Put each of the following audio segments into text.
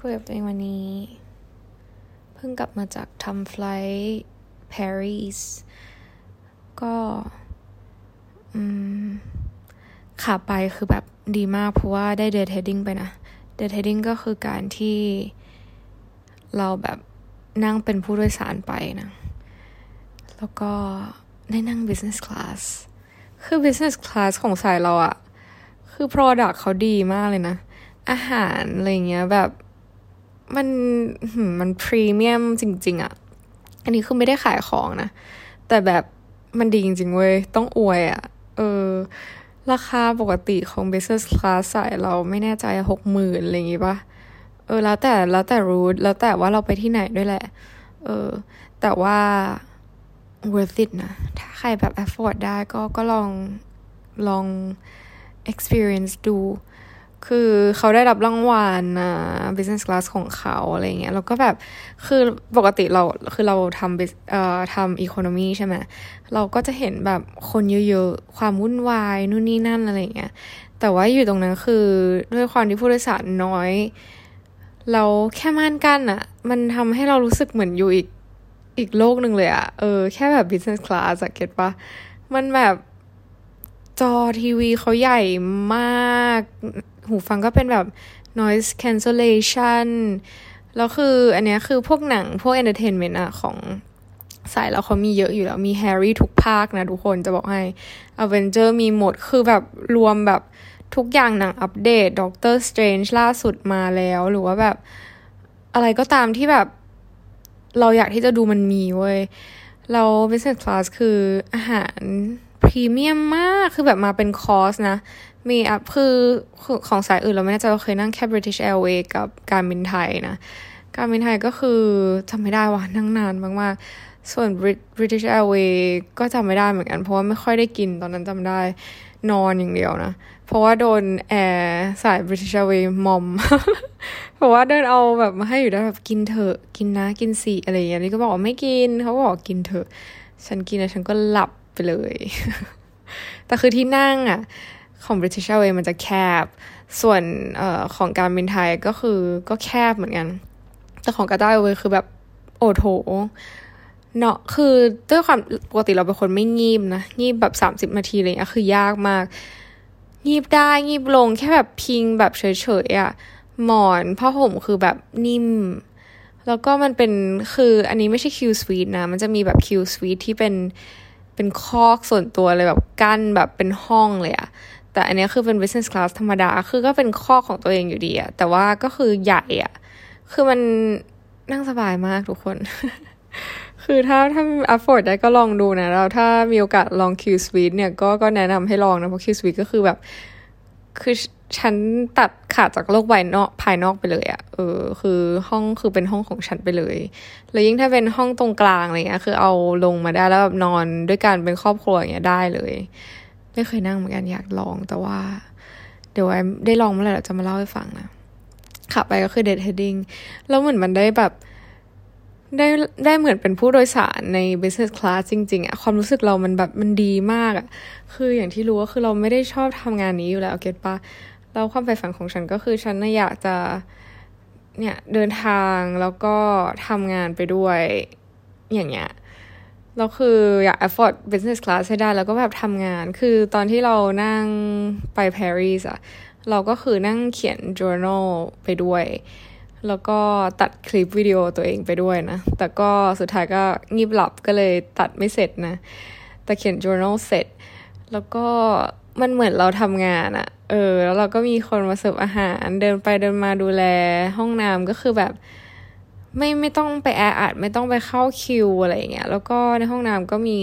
คุยกับตัวเองวันนี้ เพิ่งกลับมาจากทำ flight ปารีสก็ขาไปคือแบบดีมากเพราะว่าได้ deadheading ไปนะ deadheading ก็คือการที่เราแบบนั่งเป็นผู้โดยสารไปนะ แล้วก็ได้นั่ง business class คือ business class ของสายเราอะคือ product เขาดีมากเลยนะ อาหารอะไรเงี้ยแบบ มันมันพรีเมียมจริง ๆอะอันนี้คือไม่ได้ขายของนะ แต่แบบมันดีจริง ๆ เว้ย ต้องอวยอะเออ ราคาปกติของ business class สายเราไม่แน่ใจหกหมื่นอะไรอย่างงี้ปะเออ แล้วแต่แล้วแต่รูทแล้วแต่ว่าเราไปที่ไหนด้วยแหละ เออ แต่ว่า worth it นะ ถ้าใครแบบ afford ได้ก็ก็ลองลอง experience ดู คือเขาได้รับรางวัลนะ business class ของเขาอะไรเงี้ยแล้วก็แบบคือปกติเราคือเราทำเอ่อทำ economy ใช่ไหมเราก็จะเห็นแบบคนเยอะๆ ความวุ่นวายนู่นนี่นั่นอะไรเงี้ยแต่ว่าอยู่ตรงนั้นคือด้วยความที่ผู้โดยสารน้อย เราแค่ม่านกั้นอะมันทำให้เรารู้สึกเหมือนอยู่อีกอีกโลกหนึ่งเลยอะเออแค่แบบ business class อะเก็ตปะมันแบบ จอทีวีเขาใหญ่มาก หูฟังก็เป็นแบบ noise cancellation แล้วคือ อันนี้คือพวกหนังพวก entertainment อะของสายแล้วเขามีเยอะอยู่แล้ว มีแฮร์รี่ทุกภาคนะทุกคนจะบอกให้ Avenger มีหมดคือแบบรวมแบบทุกอย่างหนังอัปเดต Doctor Strange ล่าสุดมาแล้ว หรือว่าแบบอะไรก็ตามที่แบบ เราอยากที่จะดูมันมีเว้ย เรา business class คืออาหาร พรีเมียมมาก คือแบบมาเป็นคอร์สนะ มีอัพคือของสายอื่นเราไม่แน่ใจว่าเคยนั่งแค่ British Airways กับการบินไทยนะ การบินไทยก็คือจำไม่ได้ว่านั่งนานมากๆ ส่วน British Airways ก็จำไม่ได้เหมือนกัน เพราะว่าไม่ค่อยได้กินตอนนั้นจำได้นอนอย่างเดียวนะ เพราะว่าโดนแอร์สาย British Airways มอม เพราะว่าเดินเอาแบบมาให้อยู่ได้แบบกินเถอะ กินนะ กินสีอะไรอย่างนี้ก็บอกว่าไม่กินเขาบอกกินเถอะ ฉันกินแล้วฉันก็หลับ ไปเลย แต่คือที่นั่งอะ ของ British Airways มันจะแคบ ส่วนออของการบินไทยก็คือก็แคบเหมือนกัน แต่ของกาตาร์เวย์คือแบบโอโถเนาะคือด้วยความปกติเราเป็นคนไม่งีบนะ งีบแบบสามสิบนาทีอะไรเงี้ยคือยากมาก งีบได้งีบลงแค่แบบพิงแบบเฉยๆอะ่ะหมอนผ้าห่มคือแบบนิ่ม แล้วก็มันเป็นคืออันนี้ไม่ใช่คิวสวีทนะ มันจะมีแบบคิวสวีทที่เป็น เป็นคอกส่วนตัวเลยแบบกั้นแบบเป็นห้องเลยอะแต่อันนี้คือเป็น business class ธรรมดา คือก็เป็นคอกของตัวเองอยู่ดีอะแต่ว่าก็คือใหญ่อะคือมันนั่งสบายมากทุกคน คือถ้าถ้า afford ได้ก็ลองดูนะแล้วถ้ามีโอกาสลอง Q Suite เนี่ยก็ก็แนะนำให้ลองนะ เพราะ Q Suite ก็คือแบบคือ ฉันตัดขาดจากโลกภายนอกภายนอกไปเลยอะเออ คือห้องคือเป็นห้องของฉันไปเลย แล้วยิ่งถ้าเป็นห้องตรงกลางอะไรเงี้ย คือเอาลงมาได้แล้วแบบนอนด้วยกันเป็นครอบครัวอย่างเงี้ยได้เลย ไม่เคยนั่งเหมือนกันอยากลองแต่ว่า เดี๋ยวไว้ได้ลองเมื่อไหร่เราจะมาเล่าให้ฟังนะขาไปก็คือ deadheading แล้วเหมือนมันได้แบบได้ได้เหมือนเป็นผู้โดยสารใน business class จริง ๆอะความรู้สึกเรามันแบบมันดีมากอะคืออย่างที่รู้ก็คือเราไม่ได้ชอบทำงานนี้อยู่แล้วเก็ตปะ แล้วความใฝ่ฝันของฉันก็คือฉันน่ะอยากจะเนี่ยเดินทางแล้วก็ทำงานไปด้วยอย่างเงี้ยเราคืออยาก afford business class ให้ได้แล้วก็แบบทำงาน คือตอนที่เรานั่งไปปารีสอะเราก็คือนั่งเขียน journal ไปด้วย แล้วก็ตัดคลิปวิดีโอตัวเองไปด้วยนะ แต่ก็สุดท้ายก็งีบหลับก็เลยตัดไม่เสร็จนะ แต่เขียน journal เสร็จ แล้วก็มันเหมือนเราทำงานอะ เออ แล้วเราก็มีคนมาเสิร์ฟอาหาร เดินไปเดินมาดูแล ห้องน้ำก็คือแบบ ไม่ไม่ต้องไปแออัด ไม่ต้องไปเข้าคิวอะไรเงี้ย แล้วก็ในห้องน้ำก็มี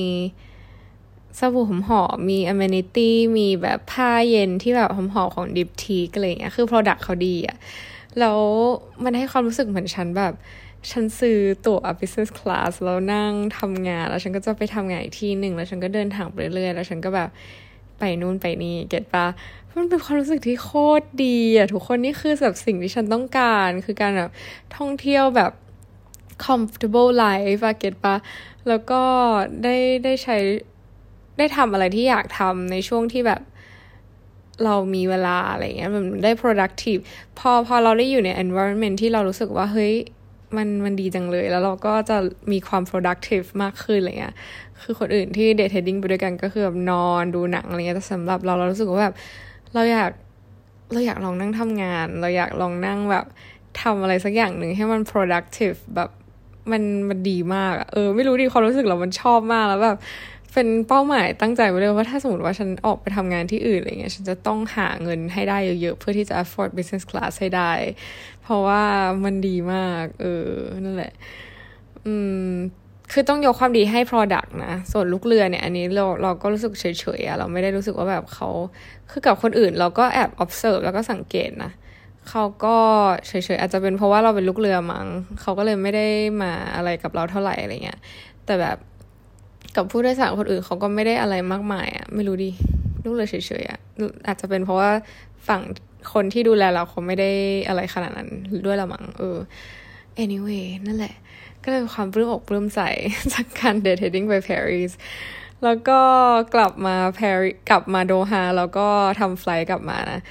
สบู่หอมหอมมี amenity มีแบบผ้าเย็นที่แบบหอมหอมของ Diptyque อะไรเงี้ย คือ Product เขาดีอะแล้วมันให้ความรู้สึกเหมือนฉันแบบ ฉันซื้อตั๋ว business class แล้วนั่งทำงาน แล้วฉันก็จะไปทำงานอีกที่หนึ่ง แล้วฉันก็เดินทางไปเรื่อยๆ แล้วฉันก็แบบไปนู่นไปนี่ เก็ตปะ มันเป็นความรู้สึกที่โคตรดีอะทุกคนนี่คือแบบสิ่งที่ฉันต้องการ คือการแบบท่องเที่ยวแบบ comfortable life อะเก็ตปะแล้วก็ได้ได้ใช้ได้ทำอะไรที่อยากทำในช่วงที่แบบเรามีเวลาอะไรเงี้ยมันได้ productive พอพอเราได้อยู่ใน environment ที่เรารู้สึกว่า เฮ้ย มันมันดีจังเลย แล้วเราก็จะมีความ productive มากขึ้นอะไรเงี้ย คือคนอื่นที่ day trading ไปด้วยกันก็คือแบบนอนดูหนังอะไรเงี้ย แต่สำหรับเราเรารู้สึกว่าแบบ เราอยากเราอยากลองนั่งทำงาน เราอยากลองนั่งแบบทำอะไรสักอย่างหนึ่งให้มัน productive แบบมันมันดีมากเออ ไม่รู้ดิความรู้สึกเรา มันชอบมากแล้วแบบเป็นเป้าหมายตั้งใจไว้เลยว่าถ้าสมมติว่าฉันออกไปทำงานที่อื่นอะไรเงี้ยฉันจะต้องหาเงินให้ได้เยอะๆ เพื่อที่จะ afford business class ให้ได้ เพราะว่ามันดีมาก เออ นั่นแหละ คือต้องยกความดีให้ product นะ ส่วนลูกเรือเนี่ย อันนี้เราเราก็รู้สึกเฉยๆอะเราไม่ได้รู้สึกว่าแบบเขาคือกับคนอื่นเราก็แอบ observe แล้วก็สังเกตนะเขาก็เฉยๆอาจจะเป็นเพราะว่าเราเป็นลูกเรือมัง้งเขาก็เลยไม่ได้มาอะไรกับเราเท่าไหร่อะไรเงี้ย แต่แบบกับผู้โดยสารคนอื่นเขาก็ไม่ได้อะไรมากมายอะไม่รู้ดิลูกเรือเฉยๆอะอาจจะเป็นเพราะว่าฝั่งคนที่ดูแลเราเขาไม่ได้อะไรขนาดนั้นด้วยละมั้งเออ anyway นั่นแหละ ก็เลยความปลื้มอกปลื้มใจจากการ deadheading ไปปารีสแล้วก็กลับมาปารีกลับมาโดฮาแล้วก็ทำ flight กลับมานะ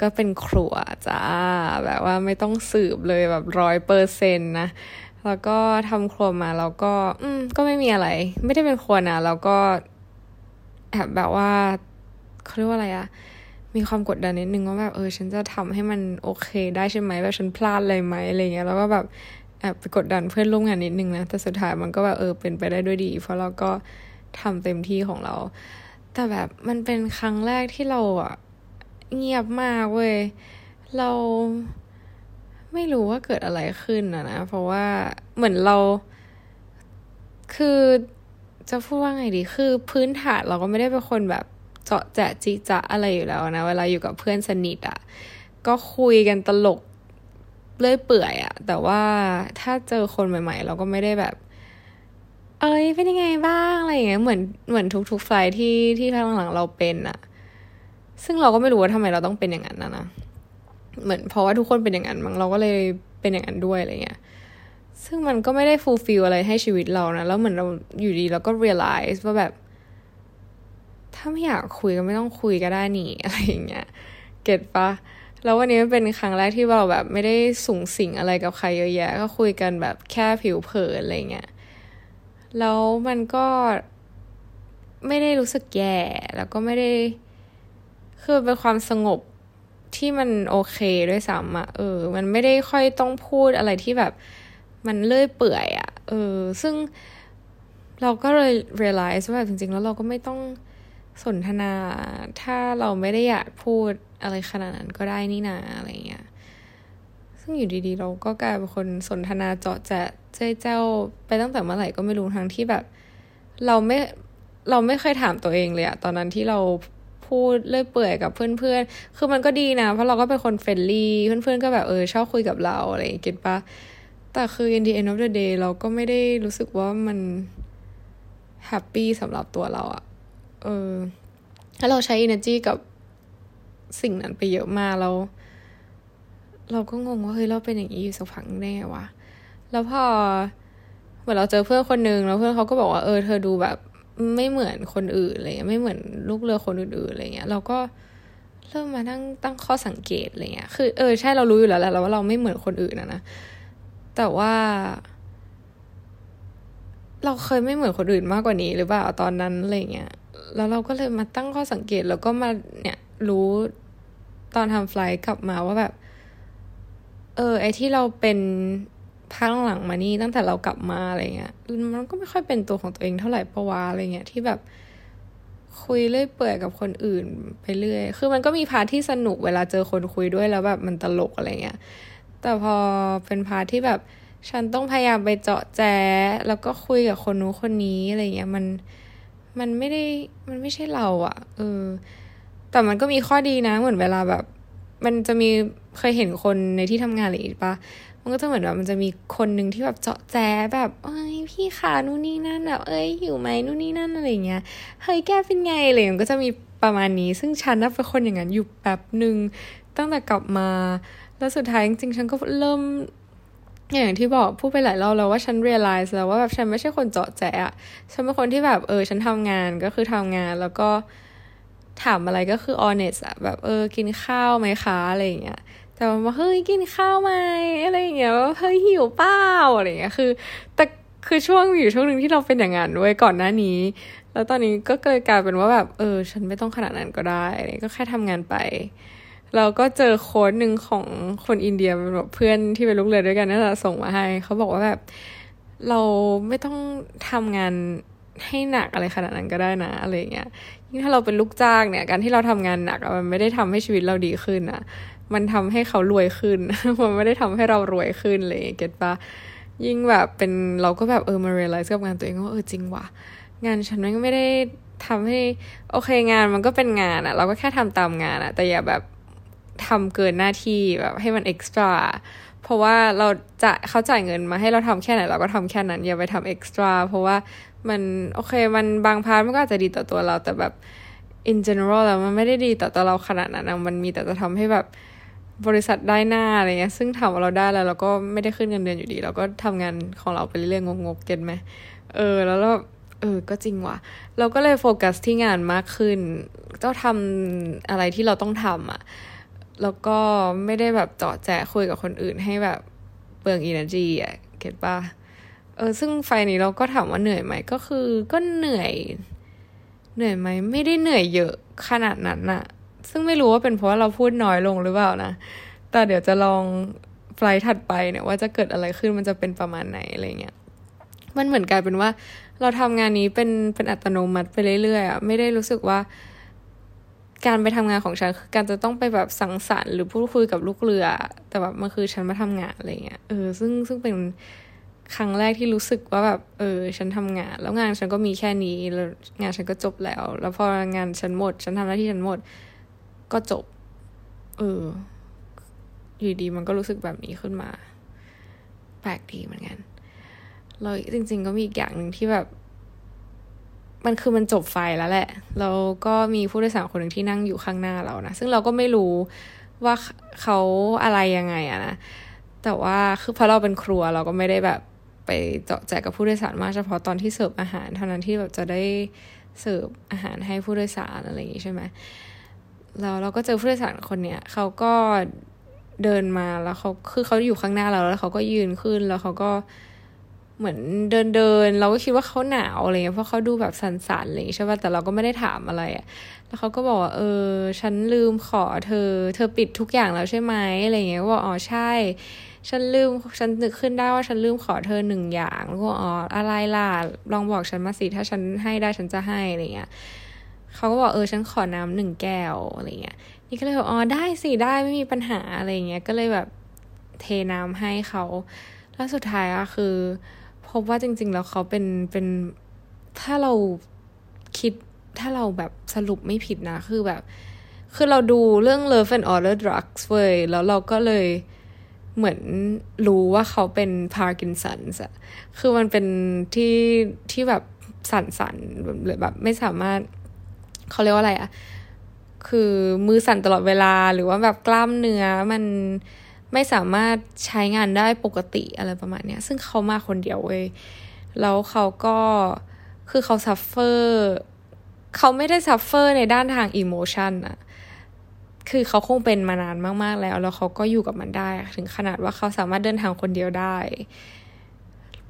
ก็เป็นครัวจ้า แบบว่าไม่ต้องสืบเลยแบบร้อยเปอร์เซ็นต์นะ แล้วก็ทำครัวมาแล้วก็ อืม ก็ไม่มีอะไร ไม่ได้เป็นครัวนะแล้วก็แอบแบบว่าเขาเรียกว่าอะไรอะมีความกดดันนิดนึงว่าแบบเออ ฉันจะทำให้มันโอเค ได้ใช่ไหมแบบฉันพลาดอะไรไหมอะไรเงี้ยแล้วก็แบบ แอบไปกดดันเพื่อนร่วมงานนิดนึงนะ แต่สุดท้ายมันก็แบบเออเป็นไปได้ด้วยดี เพราะเราก็ทำเต็มที่ของเรา แต่แบบมันเป็นครั้งแรกที่เราอะเงียบมากเว้ย เราไม่รู้ว่าเกิดอะไรขึ้นนะนะ เพราะว่าเหมือนเรา คือจะพูดว่าไงดี คือพื้นฐานเราก็ไม่ได้เป็นคนแบบเจาะแจะจิจะอะไรอยู่แล้วนะ เวลาอยู่กับเพื่อนสนิทอะก็คุยกันตลก เลื่อยเปื่อยอะแต่ว่าถ้าเจอคนใหม่ ๆ เราก็ไม่ได้แบบ เอ้ยเป็นยังไงบ้างอะไรอย่างเงี้ยเหมือนเหมือนทุกๆไฟที่ที่ข้างหลังเราเป็นอะซึ่งเราก็ไม่รู้ว่าทำไมเราต้องเป็นอย่างนั้นนะนะเหมือนเพราะว่าทุกคนเป็นอย่างนั้นมั้งเราก็เลยเป็นอย่างนั้นด้วยอะไรเงี้ยซึ่งมันก็ไม่ได้ฟูลฟิลอะไรให้ชีวิตเรานะ แล้วเหมือนเราอยู่ดีเราก็ realize ว่าแบบ ถ้าไม่อยากคุยก็ไม่ต้องคุยก็ได้นี่อะไรอย่างเงี้ย เก็ตปะ แล้ววันนี้เป็นครั้งแรกที่เราแบบไม่ได้สูงสิงอะไรกับใครเยอะแยะ ก็คุยกันแบบแค่ผิวเผินอะไรเงี้ย แล้วมันก็ไม่ได้รู้สึกแย่ แล้วก็ไม่ได้ คือเป็นความสงบที่มันโอเคด้วยซ้ำอะเออ มันไม่ได้ค่อยต้องพูดอะไรที่แบบ มันเลื่อยเปื่อยอะเออ ซึ่งเราก็เลย realize ว่าจริง ๆ แล้วเราก็ไม่ต้อง สนทนาถ้าเราไม่ได้อยากพูดอะไรขนาดนั้นก็ได้นี่นาอะไรเงี้ย ซึ่งอยู่ดีๆ เราก็กลายเป็นคนสนทนาเจ๊าะแจ๊ะเจ๊าะแจ๊ะไปตั้งแต่เมื่อไหร่ก็ไม่รู้ทั้งที่แบบ เราไม่เราไม่เคยถามตัวเองเลยอะตอนนั้นที่เราพูดเรื่อยเปื่อยกับเพื่อนๆ คือมันก็ดีนะ เพราะเราก็เป็นคน friendly เพื่อนๆ ก็แบบเออชอบคุยกับเราอะไรอย่างเงี้ยปะแต่คือ in the end of the day เราก็ไม่ได้รู้สึกว่ามัน happy สำหรับตัวเราอะ เออถ้าเราใช้ energy กับสิ่งนั้นไปเยอะมากแล้วเราก็งงว่าเฮ้ยเราเป็นอย่างนี้อยู่สักพักแน่วะ แล้วพอเหมือนเราเจอเพื่อนคนนึงแล้วเพื่อนเขาก็บอกว่าเออเธอดูแบบไม่เหมือนคนอื่นอะไรเงี้ยไม่เหมือนลูกเรือคนอื่นๆอะไรเงี้ยเราก็เริ่มมาตั้งตั้งข้อสังเกตอะไรเงี้ย คือเออใช่เรารู้อยู่แล้วแหละว่าเราไม่เหมือนคนอื่นนะนะ แต่ว่า เราเคยไม่เหมือนคนอื่นมากกว่านี้หรือเปล่าตอนนั้นอะไรเงี้ย แล้วเราก็เลยมาตั้งข้อสังเกตแล้วก็มาเนี่ยรู้ตอนทำไฟล์กลับมาว่าแบบ เออ ไอที่เราเป็นพักหลังมานี่ตั้งแต่เรากลับมาอะไรเงี้ยมันก็ไม่ค่อยเป็นตัวของตัวเองเท่าไหร่ปะวะอะไรเงี้ยที่แบบคุยเรื่อยเปื่อยกับคนอื่นไปเรื่อย คือมันก็มีพาร์ทที่สนุกเวลาเจอคนคุยด้วยแล้วแบบมันตลกอะไรเงี้ย แต่พอเป็น part ที่แบบ ฉันต้องพยายามไปเจ๊าะแจ๊ะแล้วก็คุยกับคนนู้นคนนี้อะไรเงี้ยมัน มันไม่ได้มันไม่ใช่เราอะเออ แต่มันก็มีข้อดีนะ เหมือนเวลาแบบ มันจะมีเคยเห็นคนในที่ทำงานหรือปะมันก็จะเหมือนแบบมันจะมีคนหนึ่งที่แบบเจ๊าะแจ๊ะแบบเอ้ยพี่ขานู่นนี่นั่นแบบเอ้ยหิวไหมนู่นนี่นั่นอะไรเงี้ยเฮ้ยแกเป็นไงอะไรมันก็จะมีประมาณนี้ ซึ่งฉันน่ะเป็นคนอย่างนั้นอยู่แบบหนึ่งตั้งแต่กลับมา แล้วสุดท้ายจริงๆฉันก็เริ่ม อย่างที่บอกพูดไปหลายรอบแล้วว่าฉัน realize แล้วว่าแบบฉันไม่ใช่คนเจาะแจะฉันเป็นคนที่แบบเออ ฉันทำงานก็คือทำงานแล้วก็ถามอะไรก็คือ honest อะแบบเออ กินข้าวไหมคะอะไรอย่างเงี้ยแต่ว่าเฮ้ยกินข้าวไหมอะไรอย่างเงี้ยว่าเฮ้ยหิวเปล่าอะไรอย่างเงี้ยคือ แต่คือช่วงอยู่ช่วงหนึ่งที่เราเป็นอย่างนั้นด้วยก่อนหน้านี้ แล้วตอนนี้ก็เลยกลายเป็นว่าแบบเออ ฉันไม่ต้องขนาดนั้นก็ได้ก็แค่ทำงานไป เราก็เจอโค้ดหนึ่งของคนอินเดียเป็นแบบเพื่อนที่เป็นลูกเรือด้วยกันนั่นแหละส่งมาให้ เขาบอกว่าแบบเราไม่ต้องทำงานให้หนักอะไรขนาดนั้นก็ได้นะอะไรเงี้ยยิ่งถ้าเราเป็นลูกจ้างเนี่ย การที่เราทำงานหนักมันไม่ได้ทำให้ชีวิตเราดีขึ้นนะมันทำให้เขารวยขึ้น มันไม่ได้ทำให้เรารวยขึ้นเลยเก็ตปะยิ่งแบบเป็นเราก็แบบเออมาเรียลไลซ์กับงานตัวเองว่าเออจริงว่ะงานฉันไม่ได้ทำให้ โอเคงานมันก็เป็นงานอะเราก็แค่ทำตามงานอะ แต่อย่าแบบ ทำเกินหน้าที่แบบให้มัน extra เพราะว่าเราจะเขาจ่ายเงินมาให้เราทำแค่ไหนเราก็ทำแค่นั้น อย่าไปทำ extra เพราะว่ามันโอเคมันบาง part มันก็อาจจะดีต่อตัวเราแต่แบบ in general แล้วมันไม่ได้ดีต่อตัวเราขนาดนั้นนะมันมีแต่จะทำให้แบบบริษัทได้หน้าอะไรเงี้ย ซึ่งถามว่าเราได้แล้วเราก็ไม่ได้ขึ้นเงินเดือนอยู่ดี เราก็ทำงานของเราไปเรื่อยๆงกๆ get ไหมเออ แล้วเราเออ ก็จริงว่ะ เราก็เลยโฟกัสที่งานมากขึ้น เจ้าทำอะไรที่เราต้องทำอะ่ะ แล้วก็ไม่ได้แบบเจ๊าะแจ๊ะคุยกับคนอื่นให้แบบเปลือง energy อะ get ป่ะเออซึ่งไฟนี้เราก็ถามว่าเหนื่อยไหมก็คือก็เหนื่อย เหนื่อยไหมไม่ได้เหนื่อยเยอะขนาดนั้นน่ะซึ่งไม่รู้ว่าเป็นเพราะว่าเราพูดน้อยลงหรือเปล่านะแต่เดี๋ยวจะลองไฟล์ถัดไปเนี่ยว่าจะเกิดอะไรขึ้นมันจะเป็นประมาณไหนอะไรเงี้ยมันเหมือนกลายเป็นว่า เราทำงานนี้เป็นเป็นอัตโนมัติไปเรื่อยๆอะไม่ได้รู้สึกว่า การไปทำงานของฉันการจะต้องไปแบบสังสรรค์หรือพูดคุยกับลูกเรือ แต่แบบมันคือฉันมาทำงานอะไรเงี้ยเออซึ่งซึ่งเป็นครั้งแรกที่รู้สึกว่าแบบเออ ฉันทำงาน แล้วงานฉันก็มีแค่นี้แล้วงานฉันก็จบแล้ว แล้วพองานฉันหมด ฉันทำหน้าที่ฉันหมด ก็จบ เออ อยู่ดีมันก็รู้สึกแบบนี้ขึ้นมา แปลกดีเหมือนกันแล้วจริง ๆ ก็มีอีกอย่างหนึ่งที่แบบ มันคือมันจบไฟแล้วแหละ แล้วก็มีผู้โดยสารคนหนึ่งที่นั่งอยู่ข้างหน้าเรานะ ซึ่งเราก็ไม่รู้ว่าเขาอะไรยังไงอะนะ แต่ว่าคือพอเราเป็นครัวเราก็ไม่ได้แบบไปเจาะแจกับผู้โดยสารมากเฉพาะตอนที่เสิร์ฟอาหาร เท่านั้นที่แบบจะได้เสิร์ฟอาหารให้ผู้โดยสารอะไรอย่างงี้ใช่ไหมแล้วเราก็เจอผู้โดยสารคนเนี้ยเขาก็เดินมาแล้วเขาคือเขาอยู่ข้างหน้าเราแล้วเขาก็ยืนขึ้นแล้วเขาก็เเหมือนเดินเดินเราก็คิดว่าเขาหนาวอะไรเงี้ยเพราะเขาดูแบบสันๆเลยใช่ป่ะแต่เราก็ไม่ได้ถามอะไรอะ่ะแล้วเขาก็บอกว่าเออ ฉันลืมขอเธอ เธอปิดทุกอย่างแล้วใช่ไหมอะไรเงี้ยว่าอ๋อใช่ ฉันลืมฉันนึกขึ้นได้ว่าฉันลืมขอเธอหนึ่งอย่างแล้วก็อ๋ออะไรล่ะลองบอกฉันมาสิถ้าฉันให้ได้ฉันจะให้อะไรเงี้ยเขาก็บอกเออฉันขอน้ำหนึ่งแก้วอะไรเงี้ยนี่ก็เลยบอกอ๋อได้สิได้ไม่มีปัญหาอะไรเงี้ยก็เลยแบบเทน้ำให้เขาแล้วสุดท้ายอะคือ พบว่าจริง ๆ แล้วเขาเป็นเป็นถ้าเราคิดถ้าเราแบบสรุปไม่ผิดนะ คือแบบ คือเราดูเรื่อง Love and Order Drugs เว้ยแล้วเราก็เลยเหมือนรู้ว่าเขาเป็นพาร์กินสันส์อะคือมันเป็นที่ที่แบบสั่นสั่นหรือแบบไม่สามารถเขาเรียกว่าอะไรอะคือมือสั่นตลอดเวลาหรือว่าแบบกล้ามเนื้อมัน ไม่สามารถใช้งานได้ปกติอะไรประมาณเนี้ย ซึ่งเขามาคนเดียวเว้ยแล้วเขาก็คือเขา suffer เขาไม่ได้ suffer ในด้านทาง emotion อะคือเขาคงเป็นมานานมาก ๆ แล้ว แล้วเขาก็อยู่กับมันได้ ถึงขนาดว่าเขาสามารถเดินทางคนเดียวได้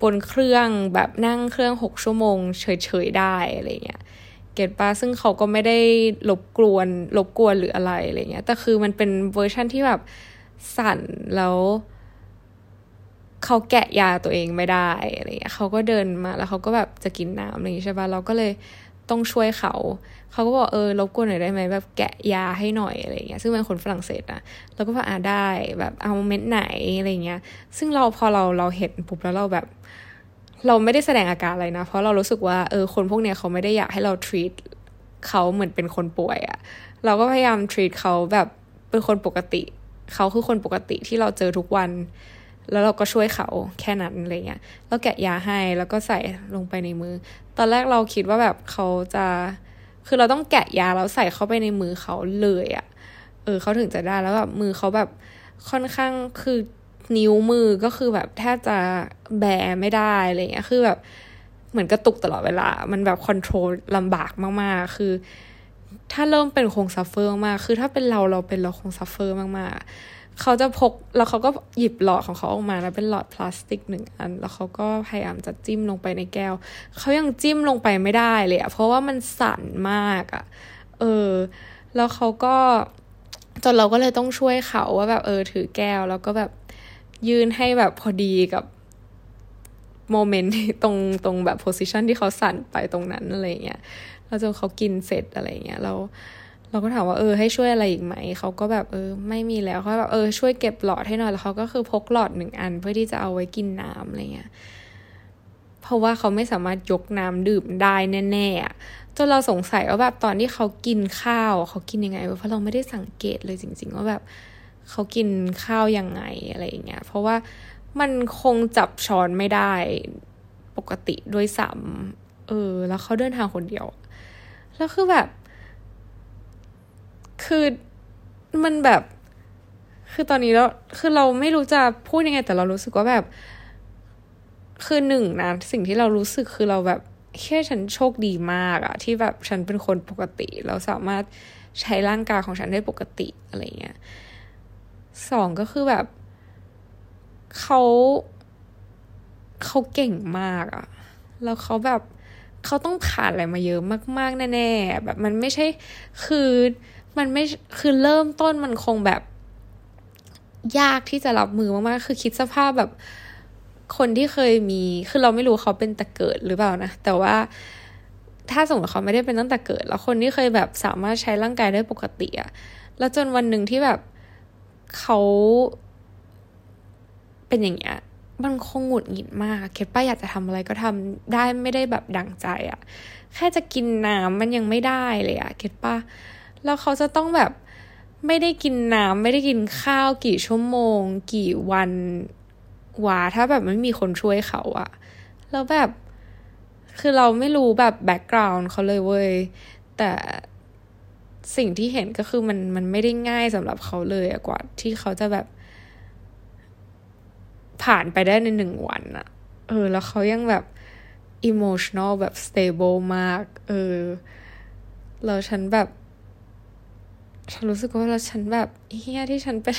บนเครื่องแบบนั่งเครื่องหกชั่วโมง เฉย ๆ ได้อะไรเงี้ย เกตปะซึ่งเขาก็ไม่ได้ลบกวนลบกวนหรืออะไรอะไรเงี้ย แต่คือมันเป็นเวอร์ชั่นที่แบบ สั่นแล้วเขาแกะยาตัวเองไม่ได้อะไรเงี้ยเขาก็เดินมาแล้วเขาก็แบบจะกินน้ำอะไรอย่างงี้ใช่ปะเราก็เลยต้องช่วยเขา เขาก็บอกเออรบกวนหน่อยได้ไหมแบบแกะยาให้หน่อยอะไรเงี้ย ซึ่งเป็นคนฝรั่งเศสนะเราก็บอกอ่าได้แบบเอาเม็ดไหนอะไรเงี้ย ซึ่งเราพอเราเราเห็นปุ๊บแล้วเราแบบ เราไม่ได้แสดงอาการอะไรนะ เพราะเรารู้สึกว่าเออคนพวกเนี้ยเขาไม่ได้อยากให้เรา treat เขาเหมือนเป็นคนป่วยอะเราก็พยายาม treat เขาแบบเป็นคนปกติ เขาคือคนปกติที่เราเจอทุกวัน แล้วเราก็ช่วยเขาแค่นั้นอะไรเงี้ยแล้วแกะยาให้แล้วก็ใส่ลงไปในมือ ตอนแรกเราคิดว่าแบบเขาจะคือเราต้องแกะยาแล้วใส่เข้าไปในมือเขาเลยอะ่ะเออเขาถึงจะได้แล้วแบบมือเขาแบบค่อนข้างคือนิ้วมือก็คือแบบแทบจะแบไม่ได้อะไรเงี้ยคือแบบเหมือนกระตุกตลอดเวลา มันแบบ control ลำบากมากๆ คือ ถ้าเริ่มเป็นคง suffer มาก คือถ้าเป็นเราเราเป็นเราคง suffer มากๆ เขาจะพกแล้วเขาก็หยิบหลอดของเขาออกมาแล้วเป็นหลอดพลาสติกหนึ่งอัน แล้วเขาก็พยายามจะจิ้มลงไปในแก้ว เขายังจิ้มลงไปไม่ได้เลยอะเพราะว่ามันสั่นมากอะเออ แล้วเขาก็จนเราก็เลยต้องช่วยเขาว่าแบบเออถือแก้ว แล้วก็แบบยืนให้แบบพอดีกับ moment ตรงตรงแบบ position ที่เขาสั่นไปตรงนั้นอะไรเงี้ย แล้วจนเขากินเสร็จอะไรเงี้ยเราเราก็ถามว่าเออให้ช่วยอะไรอีกไหมเขาก็แบบเออ ไม่มีแล้วเขาแบบเออช่วยเก็บหลอดให้หน่อยแล้วเขาก็คือพกหลอดหนึ่งอัน เพื่อที่จะเอาไว้กินน้ำอะไรเงี้ยเพราะว่าเขาไม่สามารถยกน้ำดื่มได้แน่ๆจนเราสงสัยว่าแบบตอนที่เขากินข้าวเขากินยังไงเพราะเราไม่ได้สังเกตเลยจริง ๆ ว่าแบบเขากินข้าวยังไงอะไรอย่างเงี้ย เพราะว่ามันคงจับช้อนไม่ได้ปกติด้วยซ้ำ เออ แล้วเขาเดินทางคนเดียว แล้วคือแบบ คือมันแบบ คือตอนนี้เราคือเราไม่รู้จะพูดยังไง แต่เรารู้สึกว่าแบบ คือหนึ่งนะสิ่งที่เรารู้สึกคือเราแบบแค่ฉันโชคดีมากอะที่แบบฉันเป็นคนปกติ เราสามารถใช้ร่างกายของฉันได้ปกติอะไรเงี้ยสองก็คือแบบเขาเขาเก่งมากอะแล้วเขาแบบ เขาต้องผ่านอะไรมาเยอะมาก ๆ แน่ๆแบบมันไม่ใช่คือมันไม่คือเริ่มต้นมันคงแบบ ยากที่จะรับมือมากๆคือคิดสภาพแบบคนที่เคยมีคือเราไม่รู้เขาเป็นต่เกิดหรือเปล่านะแต่ว่าถ้าสมมติเขาไม่ได้เป็นตั้งแต่เกิด แล้วคนที่เคยแบบสามารถใช้ร่างกายได้ปกติอะแล้วจนวันหนึ่งที่แบบเขาเป็นอย่างเงี้ย มันคงหงุดหงิดมาก เคทป้าอยากจะทำอะไรก็ทำได้ไม่ได้แบบดังใจอะแค่จะกินน้ำมันยังไม่ได้เลยอะเคทป้าแล้วเขาจะต้องแบบไม่ได้กินน้ำไม่ได้กินข้าวกี่ชั่วโมง กี่วันวาถ้าแบบไม่มีคนช่วยเขาอะแล้วแบบ คือเราไม่รู้แบบแบ็กกราวน์เขาเลยเว้ย แต่สิ่งที่เห็นก็คือมันมันไม่ได้ง่ายสำหรับเขาเลยกว่าที่เขาจะแบบ ผ่านไปได้ในหนึ่งวันอะเออ แล้วเขายังแบบ emotional แบบ stable มาก เออ แล้วฉันแบบ ฉันรู้สึกว่าเราฉันแบบเฮียที่ฉันเป็น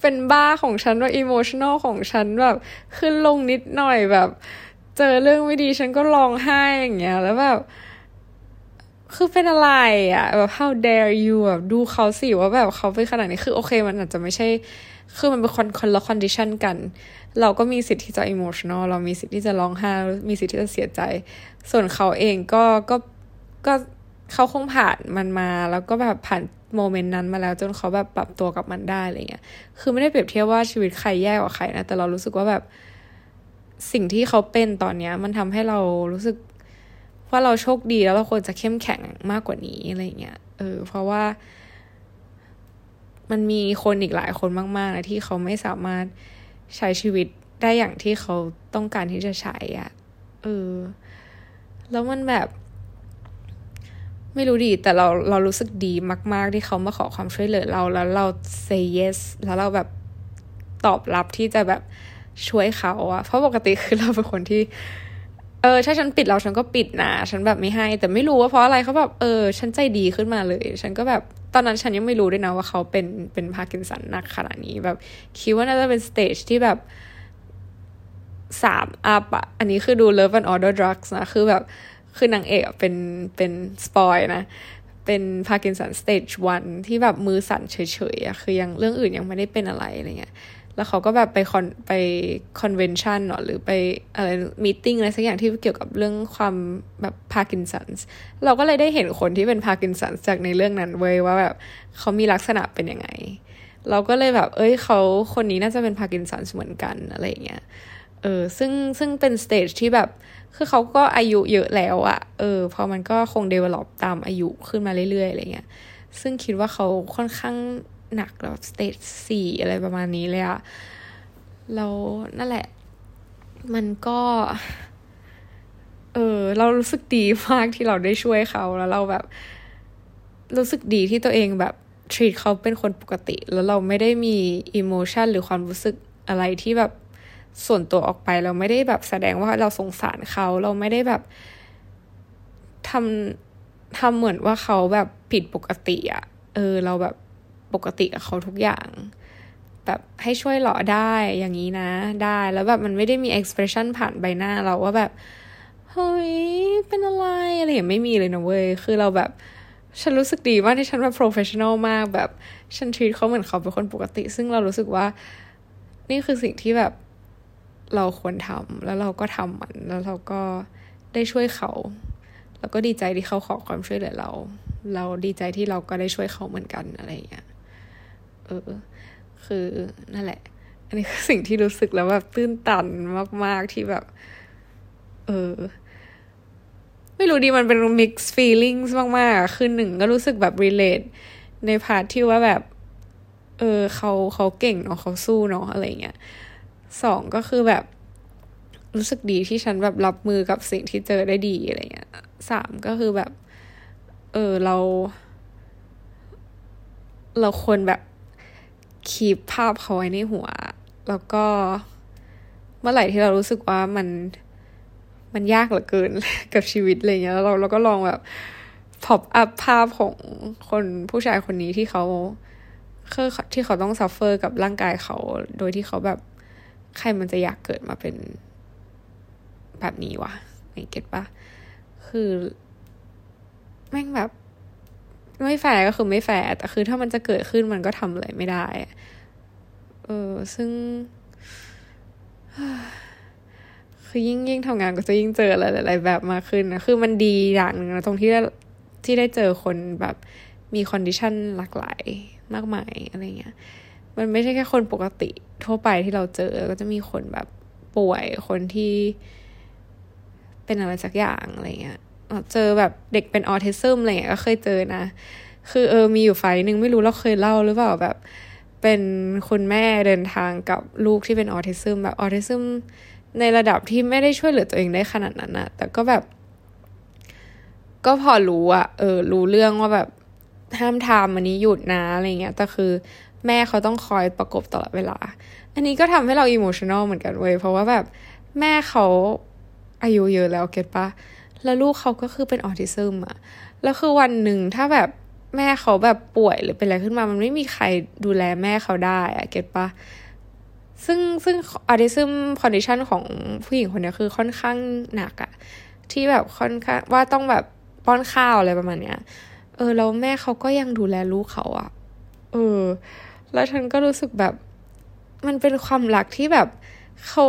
เป็นบ้าของฉันว่า emotional ของฉันแบบ ขึ้นลงนิดหน่อยแบบ เจอเรื่องไม่ดีฉันก็ร้องไห้อย่างเงี้ย แล้วแบบ คือเป็นอะไรอะ่ะ แบบ how dare you แบบดูเขาสิว่าแบบเขาเป็นขนาดนี้ คือโอเคมันอาจจะไม่ใช่ คือมันเป็นคนคนละ condition กัน เราก็มีสิทธิ์ที่จะ emotional เรามีสิทธิ์ที่จะร้องไห้มีสิทธิ์ที่จะเสียใจ ส่วนเขาเองก็ก็ก็เขาคงผ่านมันมา แล้วก็แบบผ่านโมเมนต์นั้นมาแล้วจนเขาแบบปรับตัวกับมันได้อะไรเงี้ยคือไม่ได้เปรียบเทียบว่าชีวิตใครแย่กว่าใครนะแต่เรารู้สึกว่าแบบสิ่งที่เขาเป็นตอนเนี้ย มันทำให้เรารู้สึกว่าเราโชคดีแล้วเราควรจะเข้มแข็งมากกว่านี้อะไรเงี้ยเออเพราะว่ามันมีคนอีกหลายคนมากๆนะที่เขาไม่สามารถ ใช้ชีวิตได้อย่างที่เขาต้องการที่จะใช้อะ่ะเออ แล้วมันแบบ ไม่รู้ดี แต่เราเรารู้สึกดีมาก ๆ ที่เขามาขอความช่วยเหลือเราแล้วเรา say yes แล้วเราแบบตอบรับที่จะแบบช่วยเขาอะเพราะปกติคือเราเป็นคนที่ เออ ถ้าฉันปิดเราฉันก็ปิดนะ ฉันแบบไม่ให้ แต่ไม่รู้ว่าเพราะอะไรเขาแบบ เออ ฉันใจดีขึ้นมาเลย ฉันก็แบบ ตอนนั้นฉันยังไม่รู้ด้วยนะว่าเขาเป็นเป็นพาร์กินสันหนักขนาดนี้แบบคิดว่าน่าจะเป็น stage ที่แบบสาม up อะอันนี้คือดู Love and Other Drugs นะ คือแบบ คือนางเอกเป็นเป็น spoil นะ เป็นพาร์กินสัน stage one ที่แบบมือสั่นเฉยๆอะคือยังเรื่องอื่นยังไม่ได้เป็นอะไรอะไรเงี้ย แล้วเขาก็แบบไป con ไป convention เนาะหรือไปอะไร meeting อะไรสักอย่างที่เกี่ยวกับเรื่องความแบบพาร์กินสันส์เราก็เลยได้เห็นคนที่เป็นพาร์กินสันส์จากในเรื่องนั้นเว้ยว่าแบบเขามีลักษณะเป็นยังไง เราก็เลยแบบ เอ้ยเขาคนนี้น่าจะเป็นพาร์กินสันส์เหมือนกันอะไรเงี้ยเออซึ่งซึ่งเป็น stage ที่แบบ คือเขาก็อายุเยอะแล้วอะเออพอมันก็คง develop ตามอายุขึ้นมาเรื่อยๆอะไรเงี้ยซึ่งคิดว่าเขาค่อนข้าง หนักแบบ stage สี่อะไรประมาณนี้เลยอะแล้วนั่นแหละ มันก็ เออ เรารู้สึกดีมากที่เราได้ช่วยเขาแล้วเราแบบ รู้สึกดีที่ตัวเองแบบ treat เขาเป็นคนปกติ แล้วเราไม่ได้มีอิโมชันหรือความรู้สึกอะไรที่แบบส่วนตัวออกไป เราไม่ได้แบบแสดงว่าเราสงสารเขา เราไม่ได้แบบทำทำเหมือนว่าเขาแบบผิดปกติอะเออ เราแบบ ปกติกับเขาทุกอย่าง แบบให้ช่วยหล่อได้อย่างนี้นะได้แล้วแบบมันไม่ได้มี expression ผ่านใบหน้าเราว่าแบบเฮ้ยเป็นอะไรอะไรอย่างไม่มีเลยนะเว้ยคือเราแบบฉันรู้สึกดีมากที่ฉันแบบ professional มากแบบฉันทีเขาเหมือนเขาเป็นคนปกติ ซึ่งเรารู้สึกว่า นี่คือสิ่งที่แบบเราควรทำแล้วเราก็ทำมัน แล้วเราก็ได้ช่วยเขา แล้วก็ดีใจที่เขาขอความช่วยเหลือเรา เราดีใจที่เราก็ได้ช่วยเขาเหมือนกันอะไรอย่างเงี้ย เออ คือนั่นแหละ อันนี้คือสิ่งที่รู้สึกแล้วแบบตื้นตันมาก ๆ ที่แบบ เออ ไม่รู้ดีมันเป็น mix feelings มาก ๆ คือหนึ่งก็รู้สึกแบบ relate ในพาร์ทที่ว่าแบบ เออเขาเขาเก่งเนาะเขาสู้เนาะอะไรเงี้ยสองก็คือแบบ รู้สึกดีที่ฉันแบบรับมือกับสิ่งที่เจอได้ดีอะไรเงี้ยสามก็คือแบบ เออเรา เราควรแบบ keep ภาพเขาไว้ในหัว แล้วก็เมื่อไหร่ที่เรารู้สึกว่ามันมันยากเหลือเกินกับชีวิตอะไรเงี้ยแล้วเราเราก็ลองแบบ pop up ภาพของคนผู้ชายคนนี้ที่เขาคือที่เขาต้อง suffer กับร่างกายเขา โดยที่เขาแบบใครมันจะอยากเกิดมาเป็นแบบนี้วะไม่ get ปะคือ แม่งแบบ ไม่แฟร์ก็คือไม่แฟร์แต่คือถ้ามันจะเกิดขึ้นมันก็ทำอะไรไม่ได้ เออ ซึ่ง คือยิ่งยิ่งทำงานก็จะยิ่งเจออะไรหลายแบบมากขึ้นนะคือมันดีอย่างหนึ่งนะตรงที่ที่ได้เจอคนแบบมี condition หลากหลายมากมายอะไรเงี้ย มันไม่ใช่แค่คนปกติทั่วไปที่เราเจอ ก็จะมีคนแบบป่วย คนที่เป็นอะไรสักอย่างอะไรเงี้ย เจอแบบเด็กเป็นออทิซึมอะไรเงี้ยก็เคยเจอนะ คือเออมีอยู่ไฟหนึ่งไม่รู้เราเคยเล่าหรือเปล่าแบบเป็นคุณแม่เดินทางกับลูกที่เป็นออทิซึมแบบออทิซึมในระดับที่ไม่ได้ช่วยเหลือตัวเองได้ขนาดนั้นนะแต่ก็แบบ ก็พอรู้อะเออ รู้เรื่องว่าแบบห้ามทำอันนี้หยุดนะอะไรเงี้ยแต่คือแม่เขาต้องคอยประกบตลอดเวลา อันนี้ก็ทำให้เรา emotional เหมือนกันเว้ยเพราะว่าแบบแม่เขาอายุเยอะแล้ว get ปะ แล้วลูกเขาก็คือเป็น autism อะแล้วคือวันหนึ่งถ้าแบบแม่เขาแบบป่วยหรือเป็นอะไรขึ้นมา มันไม่มีใครดูแลแม่เขาได้อะ get ปะซึ่งซึ่ง autism condition ของผู้หญิงคนนี้คือค่อนข้างหนักอะที่แบบค่อนข้างว่าต้องแบบป้อนข้าวอะไรประมาณเนี้ย เออแล้วแม่เขาก็ยังดูแลลูกเขาอะเออ แล้วฉันก็รู้สึกแบบ มันเป็นความรักที่แบบเขา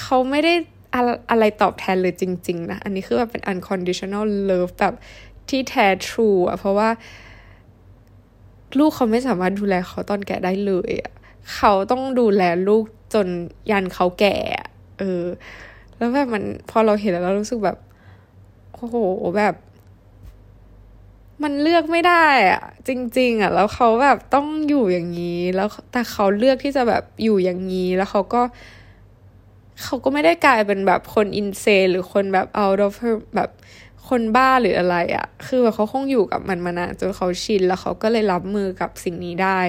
เขาไม่ได้ อะไรตอบแทนเลยจริง ๆ นะ อันนี้คือแบบเป็น unconditional love แบบที่แท้ true อะเพราะว่า ลูกเขาไม่สามารถดูแลเขาตอนแก่ได้เลยอะเขาต้องดูแลลูกจนยันเขาแก่ เออ แล้วแบบมันพอเราเห็นแล้วเรารู้สึกแบบ โอ้โห แบบ มันเลือกไม่ได้อะจริง ๆอะแล้วเขาแบบต้องอยู่อย่างนี้ แล้วแต่เขาเลือกที่จะแบบอยู่อย่างนี้ แล้วเขาก็ เขาก็ไม่ได้กลายเป็นแบบคนอินเซหรือคนแบบ out of her แบบคนบ้าหรืออะไรอะ่ะ คือแบบเขาคงอยู่กับมันมานานจนเขาชินแล้วเขาก็เลยรับมือกับสิ่งนี้ได้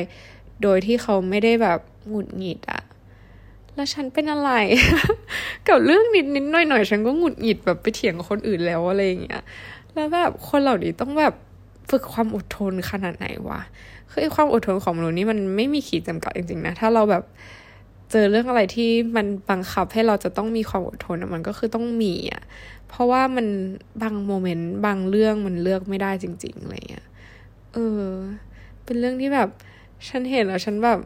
โดยที่เขาไม่ได้แบบหงุดหงิดอะ่ะ แล้วฉันเป็นอะไร กับเรื่องนิดนิดหน่อยหน่อยฉันก็หงุดหงิดแบบไปเถียงคนอื่นแล้วอะไรอย่างเงี้ย แล้วแบบคนเหล่านี้ต้องแบบฝึกความอดทนขนาดไหนวะ คือความอดทนของมนุษย์นี่มันไม่มีขีดจำกัดจริงๆนะ ถ้าเราแบบ เจอเรื่องอะไรที่มันบังคับให้เราจะต้องมีความอดทนมันก็คือต้องมีอะเพราะว่ามันบางโมเมนต์บางเรื่องมันเลือกไม่ได้จริง ๆอะไรเงี้ยเออ เป็นเรื่องที่แบบฉันเห็นแล้วฉันแบบ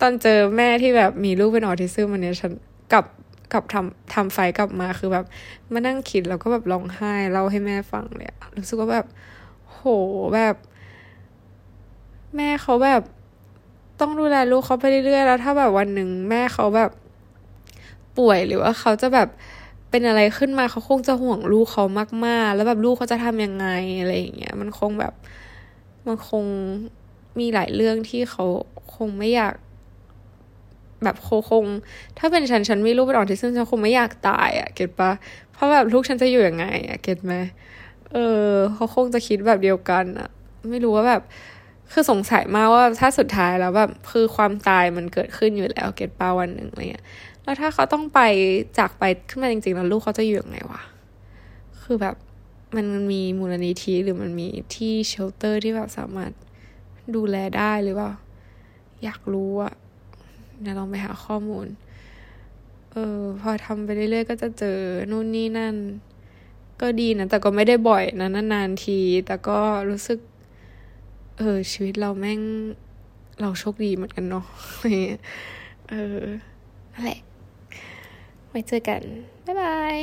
ตอนเจอแม่ที่แบบมีลูกเป็นออทิซึมมันเนี้ยฉันกับกับทำทำไฟกลับมาคือแบบมานั่งคิดแล้วก็แบบร้องไห้เล่าให้แม่ฟังเลยรู้สึกว่าแบบ โหแบบ แม่เขาแบบ ต้องดูแลลูกเขาไปเรื่อยๆ แล้วถ้าแบบวันหนึ่งแม่เขาแบบป่วยหรือว่าเขาจะแบบเป็นอะไรขึ้นมาเขาคงจะห่วงลูกเขามากๆ แล้วแบบลูกเขาจะทำยังไงอะไรอย่างเงี้ย มันคงแบบ มันคงมีหลายเรื่องที่เขาคงไม่อยาก แบบโคคง ถ้าเป็นฉันฉันมีลูกเป็นออทิซึมฉันคงไม่อยากตายอะ่ะ เก็ตปะเพราะแบบลูกฉันจะอยู่ยังไงอะ่ะ เก็ตไหมเออเขาคงจะคิดแบบเดียวกันอะ่ะ ไม่รู้ว่าแบบ คือสงสัยมากว่าถ้าสุดท้ายแล้วแบบคือความตายมันเกิดขึ้นอยู่แล้วเกตป้าวันหนึ่งอะไรเงี้ยแล้วถ้าเขาต้องไปจากไปขึ้นมาจริงๆแล้วลูกเขาจะอยู่ยังไงวะคือแบบมันมีมูลนิธิหรือมันมีที่เชลเตอร์ที่แบบสามารถดูแลได้หรือเปล่า อยากรู้อะเดี๋ยวลองไปหาข้อมูล เออ พอทำไปเรื่อยๆก็จะเจอนู่นนี่นั่น ก็ดีนะ แต่ก็ไม่ได้บ่อยนะนานๆที แต่ก็รู้สึก เออ ชีวิตเราแม่งเราโชคดีเหมือนกันเนาะเออนั่นแหละไว้เจอกัน บ๊ายบาย